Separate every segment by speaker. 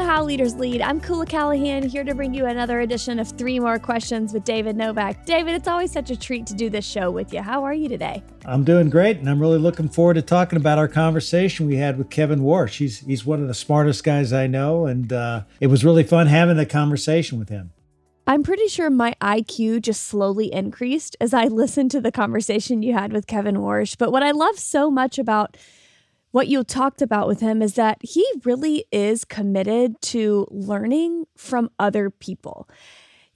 Speaker 1: to How Leaders Lead. I'm Koula Callahan, here to bring you another edition of Three More Questions with David Novak. David, it's always such a treat to do this show with you. How are you today?
Speaker 2: I'm doing great, and I'm really looking forward to talking about our conversation we had with Kevin Warsh. He's he's one of the smartest guys I know, and uh, it was really fun having the conversation with him.
Speaker 1: I'm pretty sure my IQ just slowly increased as I listened to the conversation you had with Kevin Warsh. But what I love so much about what you talked about with him is that he really is committed to learning from other people.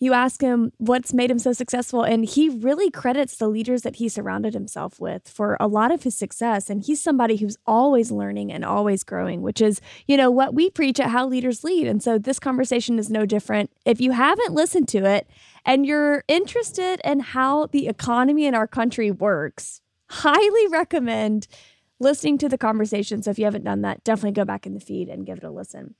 Speaker 1: You ask him what's made him so successful, and he really credits the leaders that he surrounded himself with for a lot of his success. And he's somebody who's always learning and always growing, which is, you know, what we preach at How Leaders Lead. And so this conversation is no different. If you haven't listened to it and you're interested in how the economy in our country works, highly recommend listening to the conversation. So if you haven't done that, definitely go back in the feed and give it a listen.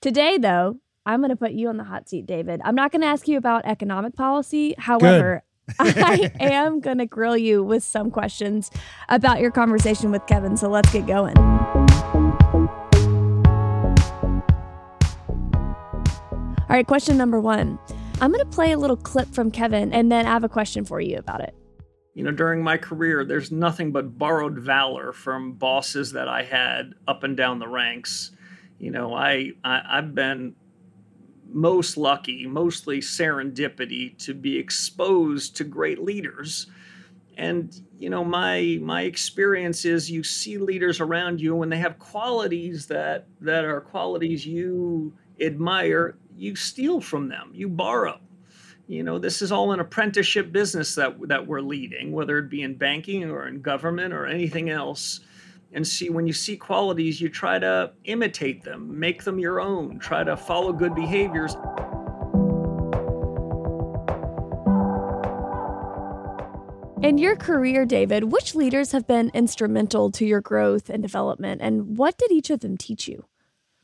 Speaker 1: Today, though, I'm going to put you on the hot seat, David. I'm not going to ask you about economic policy. However, I am going to grill you with some questions about your conversation with Kevin. So let's get going. All right, question number one. I'm going to play a little clip from Kevin and then I have a question for you about it
Speaker 3: you know, during my career, there's nothing but borrowed valor from bosses that I had up and down the ranks. You know, I, I I've been most lucky, mostly serendipity, to be exposed to great leaders. And you know, my my experience is you see leaders around you when they have qualities that that are qualities you admire, you steal from them, you borrow you know this is all an apprenticeship business that that we're leading whether it be in banking or in government or anything else and see when you see qualities you try to imitate them make them your own try to follow good behaviors
Speaker 1: In your career, David, which leaders have been instrumental to your growth and development, and what did each of them teach you?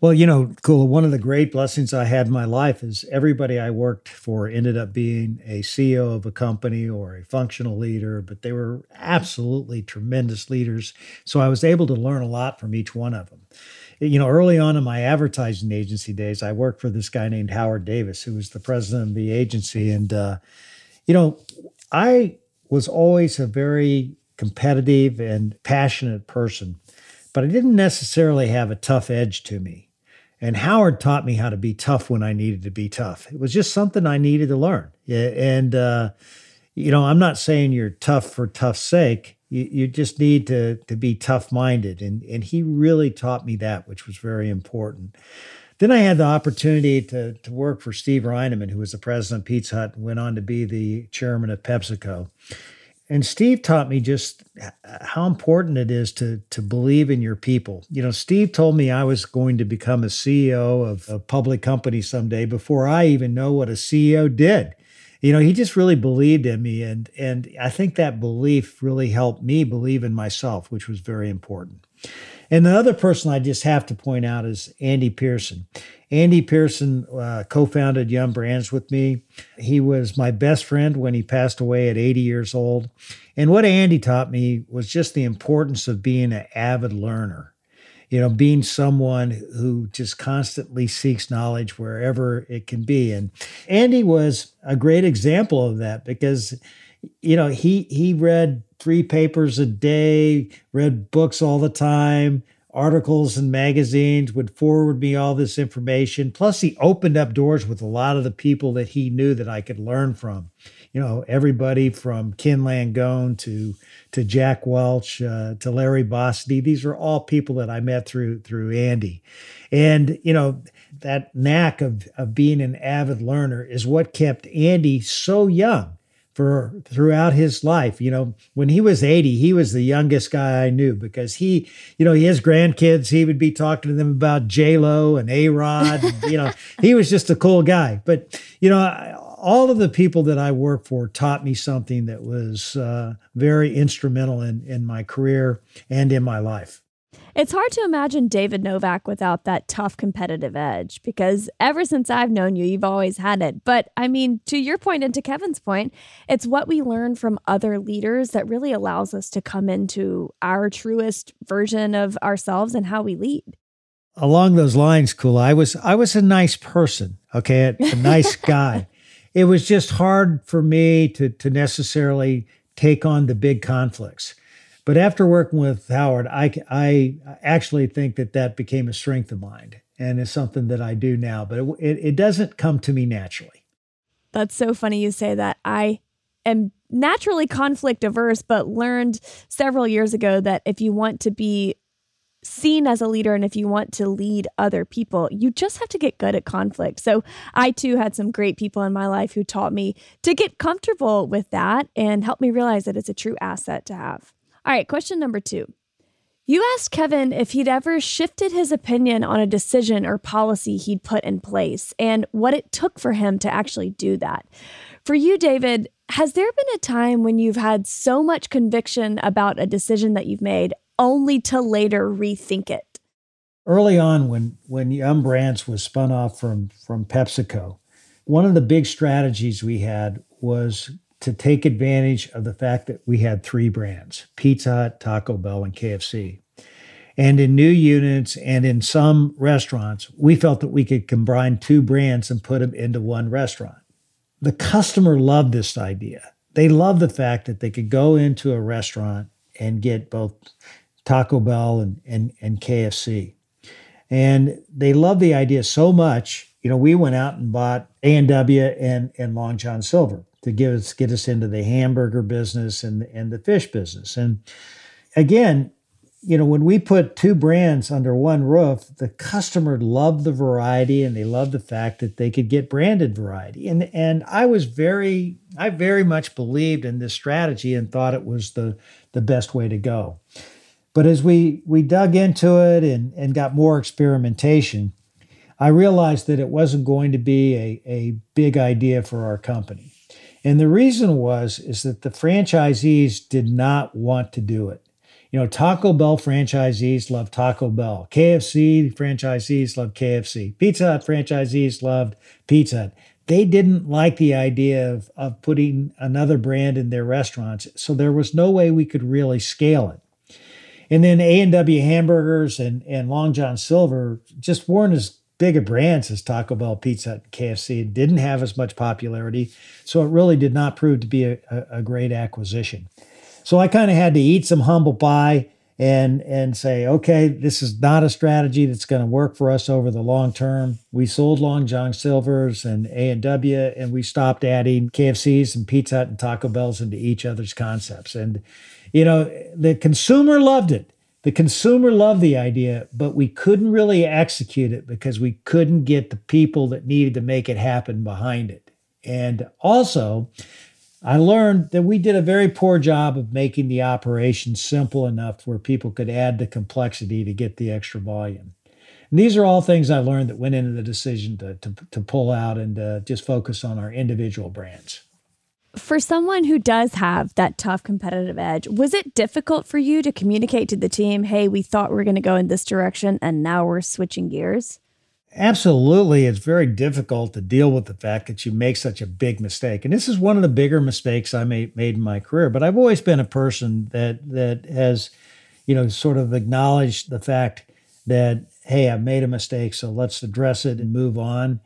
Speaker 2: Well, you know, Koula. One of the great blessings I had in my life is everybody I worked for ended up being a CEO of a company or a functional leader, but they were absolutely tremendous leaders. So I was able to learn a lot from each one of them. You know, early on in my advertising agency days, I worked for this guy named Howard Davis, who was the president of the agency. And, uh, you know, I was always a very competitive and passionate person, but I didn't necessarily have a tough edge to me. And Howard taught me how to be tough when I needed to be tough. It was just something I needed to learn. And, uh, you know, I'm not saying you're tough for tough's sake. You, you just need to, to be tough minded. And, and he really taught me that, which was very important. Then I had the opportunity to, to work for Steve Reinemund, who was the president of Pizza Hut and went on to be the chairman of PepsiCo and Steve taught me just uh, how important it is to to believe in your people. You know, Steve told me I was going to become a CEO of a public company someday before I even know what a CEO did. You know, he just really believed in me and and I think that belief really helped me believe in myself, which was very important. And the other person I just have to point out is Andy Pearson. Andy Pearson uh, co founded Yum Brands with me. He was my best friend when he passed away at 80 years old. And what Andy taught me was just the importance of being an avid learner. You know, being someone who just constantly seeks knowledge wherever it can be. And Andy was a great example of that because, you know, he he read three papers a day, read books all the time, articles and magazines, would forward me all this information. Plus, he opened up doors with a lot of the people that he knew that I could learn from. You know, everybody from Ken Langone to to Jack Welch uh, to Larry Bossidy. These are all people that I met through through Andy, and you know that knack of of being an avid learner is what kept Andy so young for throughout his life. You know, when he was 80, he was the youngest guy I knew because he, you know, his grandkids, he would be talking to them about J Lo and A Rod. you know, he was just a cool guy. But you know, all of the people that I work for taught me something that was uh, very instrumental in in my career and in my life.
Speaker 1: It's hard to imagine David Novak without that tough competitive edge because ever since I've known you, you've always had it. But I mean, to your point and to Kevin's point, it's what we learn from other leaders that really allows us to come into our truest version of ourselves and how we lead.
Speaker 2: along those lines, Koula. I was I was a nice person, okay, a, a nice guy. It was just hard for me to to necessarily take on the big conflicts. But after working with Howard, I I actually think that that became a strength of mine and is something that I do now. But it, it, doesn't come to me naturally.
Speaker 1: That's so funny you say that. I am naturally conflict averse, but learned several years ago that if you want to be seen as a leader and if you want to lead other people, you just have to get good at conflict. So I too had some great people in my life who taught me to get comfortable with that and helped me realize that it's a true asset to have. All right, question number two. You asked Kevin if he'd ever shifted his opinion on a decision or policy he'd put in place and what it took for him to actually do that. For you, David, has there been a time when you've had so much conviction about a decision that you've made only to later rethink it?
Speaker 2: Early on, when when Yum Brands was spun off from from PepsiCo, one of the big strategies we had was to take advantage of the fact that we had three brands Pizza Hut, Taco Bell, and KFC. And in new units and in some restaurants, we felt that we could combine two brands and put them into one restaurant. The customer loved this idea. They loved the fact that they could go into a restaurant and get both Taco Bell and, and, and KFC. And they loved the idea so much, you know, we went out and bought A&W and, and Long John Silver to give us, get us into the hamburger business and, and the fish business. And again, you know, when we put two brands under one roof, the customer loved the variety and they loved the fact that they could get branded variety. And and I was very, I very much believed in this strategy and thought it was the the best way to go. But as we we dug into it and, and got more experimentation, I realized that it wasn't going to be a, a big idea for our company. And the reason was is that the franchisees did not want to do it. You know, Taco Bell franchisees love Taco Bell. KFC franchisees love KFC. Pizza Hut franchisees loved Pizza Hut. They didn't like the idea of, of putting another brand in their restaurants, so there was no way we could really scale it. And then A&W hamburgers and, and Long John Silver just weren't as big a brands as Taco Bell, Pizza Hut, KFC. It didn't have as much popularity. So it really did not prove to be a, a, a great acquisition. So I kind of had to eat some humble pie and and say, okay, this is not a strategy that's going to work for us over the long term. We sold Long John Silver's and A and W, and we stopped adding KFC's and Pizza Hut and Taco Bell's into each other's concepts. And you know, the consumer loved it. The consumer loved the idea, but we couldn't really execute it because we couldn't get the people that needed to make it happen behind it. And also, I learned that we did a very poor job of making the operation simple enough where people could add the complexity to get the extra volume. And these are all things I learned that went into the decision to, to, to pull out and uh, just focus on our individual brands
Speaker 1: for someone who does have that tough competitive edge, was it difficult for you to communicate to the team, hey, we thought we are going to go in this direction and now we're switching gears?
Speaker 2: Absolutely. It's very difficult to deal with the fact that you make such a big mistake. And this is one of the bigger mistakes I made, made in my career. But I've always been a person that that has, you know, sort of acknowledged the fact that, hey, I've made a mistake, so let's address it and move on.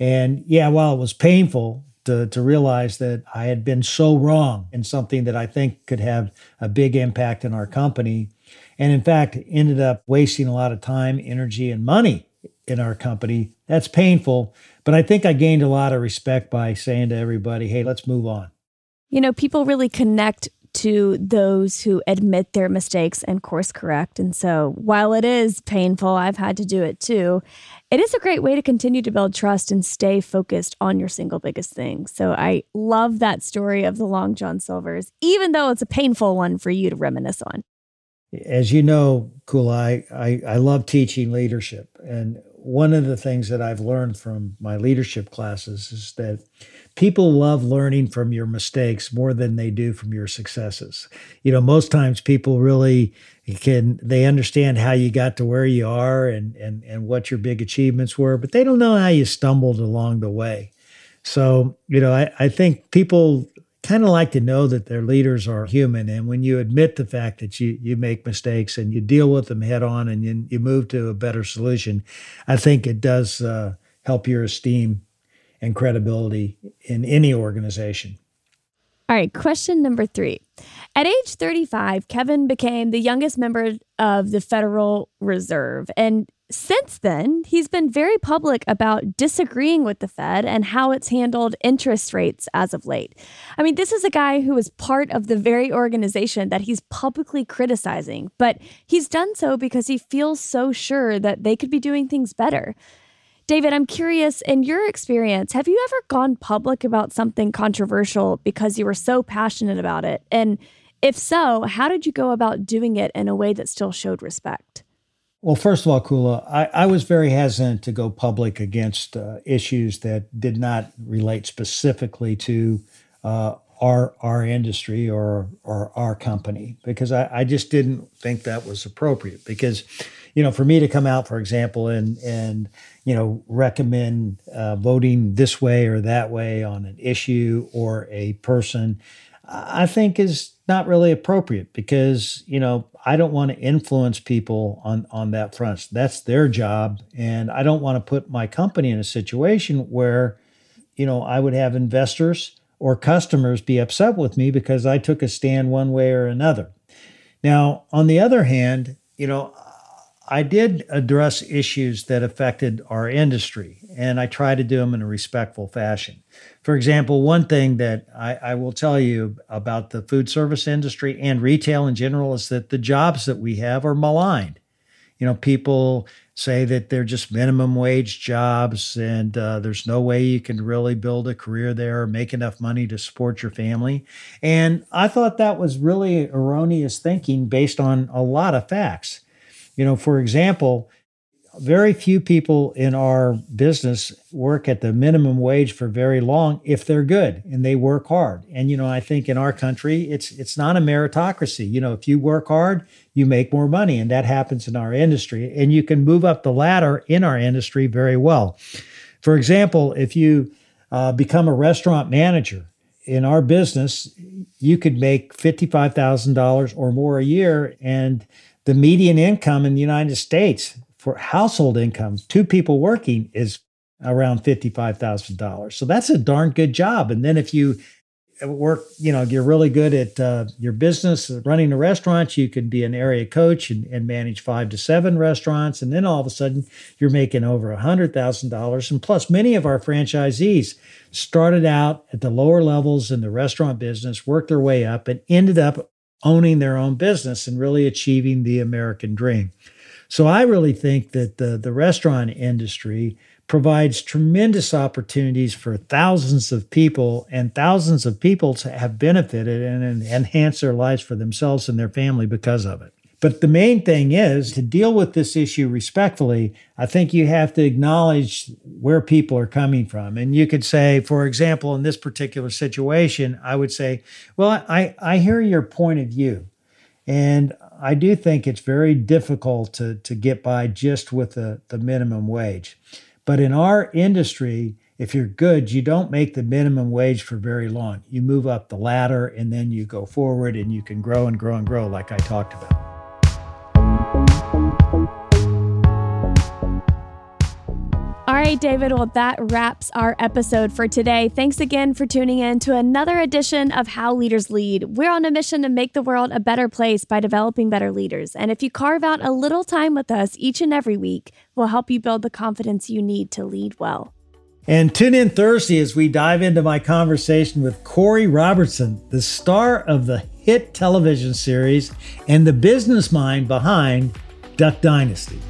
Speaker 2: And yeah, while it was painful, to, to realize that I had been so wrong in something that I think could have a big impact in our company. And in fact, ended up wasting a lot of time, energy, and money in our company. That's painful, but I think I gained a lot of respect by saying to everybody, hey, let's move on.
Speaker 1: You know, people really connect to those who admit their mistakes and course correct. And so while it is painful, I've had to do it too. It is a great way to continue to build trust and stay focused on your single biggest thing. So I love that story of the Long John Silvers, even though it's a painful one for you to reminisce on.
Speaker 2: As you know, Koula, I, I love teaching leadership. And one of the things that I've learned from my leadership classes is that people love learning from your mistakes more than they do from your successes. You know, most times people really can they understand how you got to where you are and and and what your big achievements were, but they don't know how you stumbled along the way. So, you know, I, I think people kind of like to know that their leaders are human. And when you admit the fact that you, you make mistakes and you deal with them head on and you, you move to a better solution, I think it does uh, help your esteem and credibility in any organization.
Speaker 1: All right, question number three. At age 35, Kevin became the youngest member of the Federal Reserve. And since then, he's been very public about disagreeing with the Fed and how it's handled interest rates as of late. I mean, this is a guy who is part of the very organization that he's publicly criticizing, but he's done so because he feels so sure that they could be doing things better. David, I'm curious, in your experience, have you ever gone public about something controversial because you were so passionate about it? And if so, how did you go about doing it in a way that still showed respect?
Speaker 2: Well, first of all, Koula, I, I was very hesitant to go public against uh, issues that did not relate specifically to uh, our our industry or or our company because I, I just didn't think that was appropriate. Because, you know, for me to come out, for example, and and you know recommend uh, voting this way or that way on an issue or a person, I think is not really appropriate because you know I don't want to influence people on on that front. That's their job, and I don't want to put my company in a situation where you know I would have investors or customers be upset with me because I took a stand one way or another. Now, on the other hand, you know, I did address issues that affected our industry, and I try to do them in a respectful fashion. For example, one thing that I, I, will tell you about the food service industry and retail in general is that the jobs that we have are maligned. You know, people say that they're just minimum wage jobs and uh, there's no way you can really build a career there or make enough money to support your family. And I thought that was really erroneous thinking based on a lot of facts. You know, for example, very few people in our business work at the minimum wage for very long if they're good and they work hard. And you know, I think in our country it's it's not a meritocracy. You know, if you work hard, you make more money and that happens in our industry and you can move up the ladder in our industry very well. For example, if you uh, become a restaurant manager in our business, you could make $55,000 or more a year and the median income in the United States for household income, two people working is around $55,000. So that's a darn good job. And then if you work, you know, you're really good at uh, your business, running a restaurant, you can be an area coach and, and, manage five to seven restaurants. And then all of a sudden you're making over $100,000. And plus, many of our franchisees started out at the lower levels in the restaurant business, worked their way up, and ended up owning their own business and really achieving the American dream. So I really think that the, the restaurant industry provides tremendous opportunities for thousands of people, and thousands of people to have benefited and, and enhance their lives for themselves and their family because of it. But the main thing is to deal with this issue respectfully, I think you have to acknowledge where people are coming from. And you could say, for example, in this particular situation, I would say, well, I, I hear your point of view. And I do think it's very difficult to, to get by just with the, the minimum wage. But in our industry, if you're good, you don't make the minimum wage for very long. You move up the ladder and then you go forward and you can grow and grow and grow, like I talked about.
Speaker 1: Right, David. Well, that wraps our episode for today. Thanks again for tuning in to another edition of How Leaders Lead. We're on a mission to make the world a better place by developing better leaders. And if you carve out a little time with us each and every week, we'll help you build the confidence you need to lead well.
Speaker 2: And tune in Thursday as we dive into my conversation with Korie Robertson, the star of the hit television series and the business mind behind Duck Dynasty.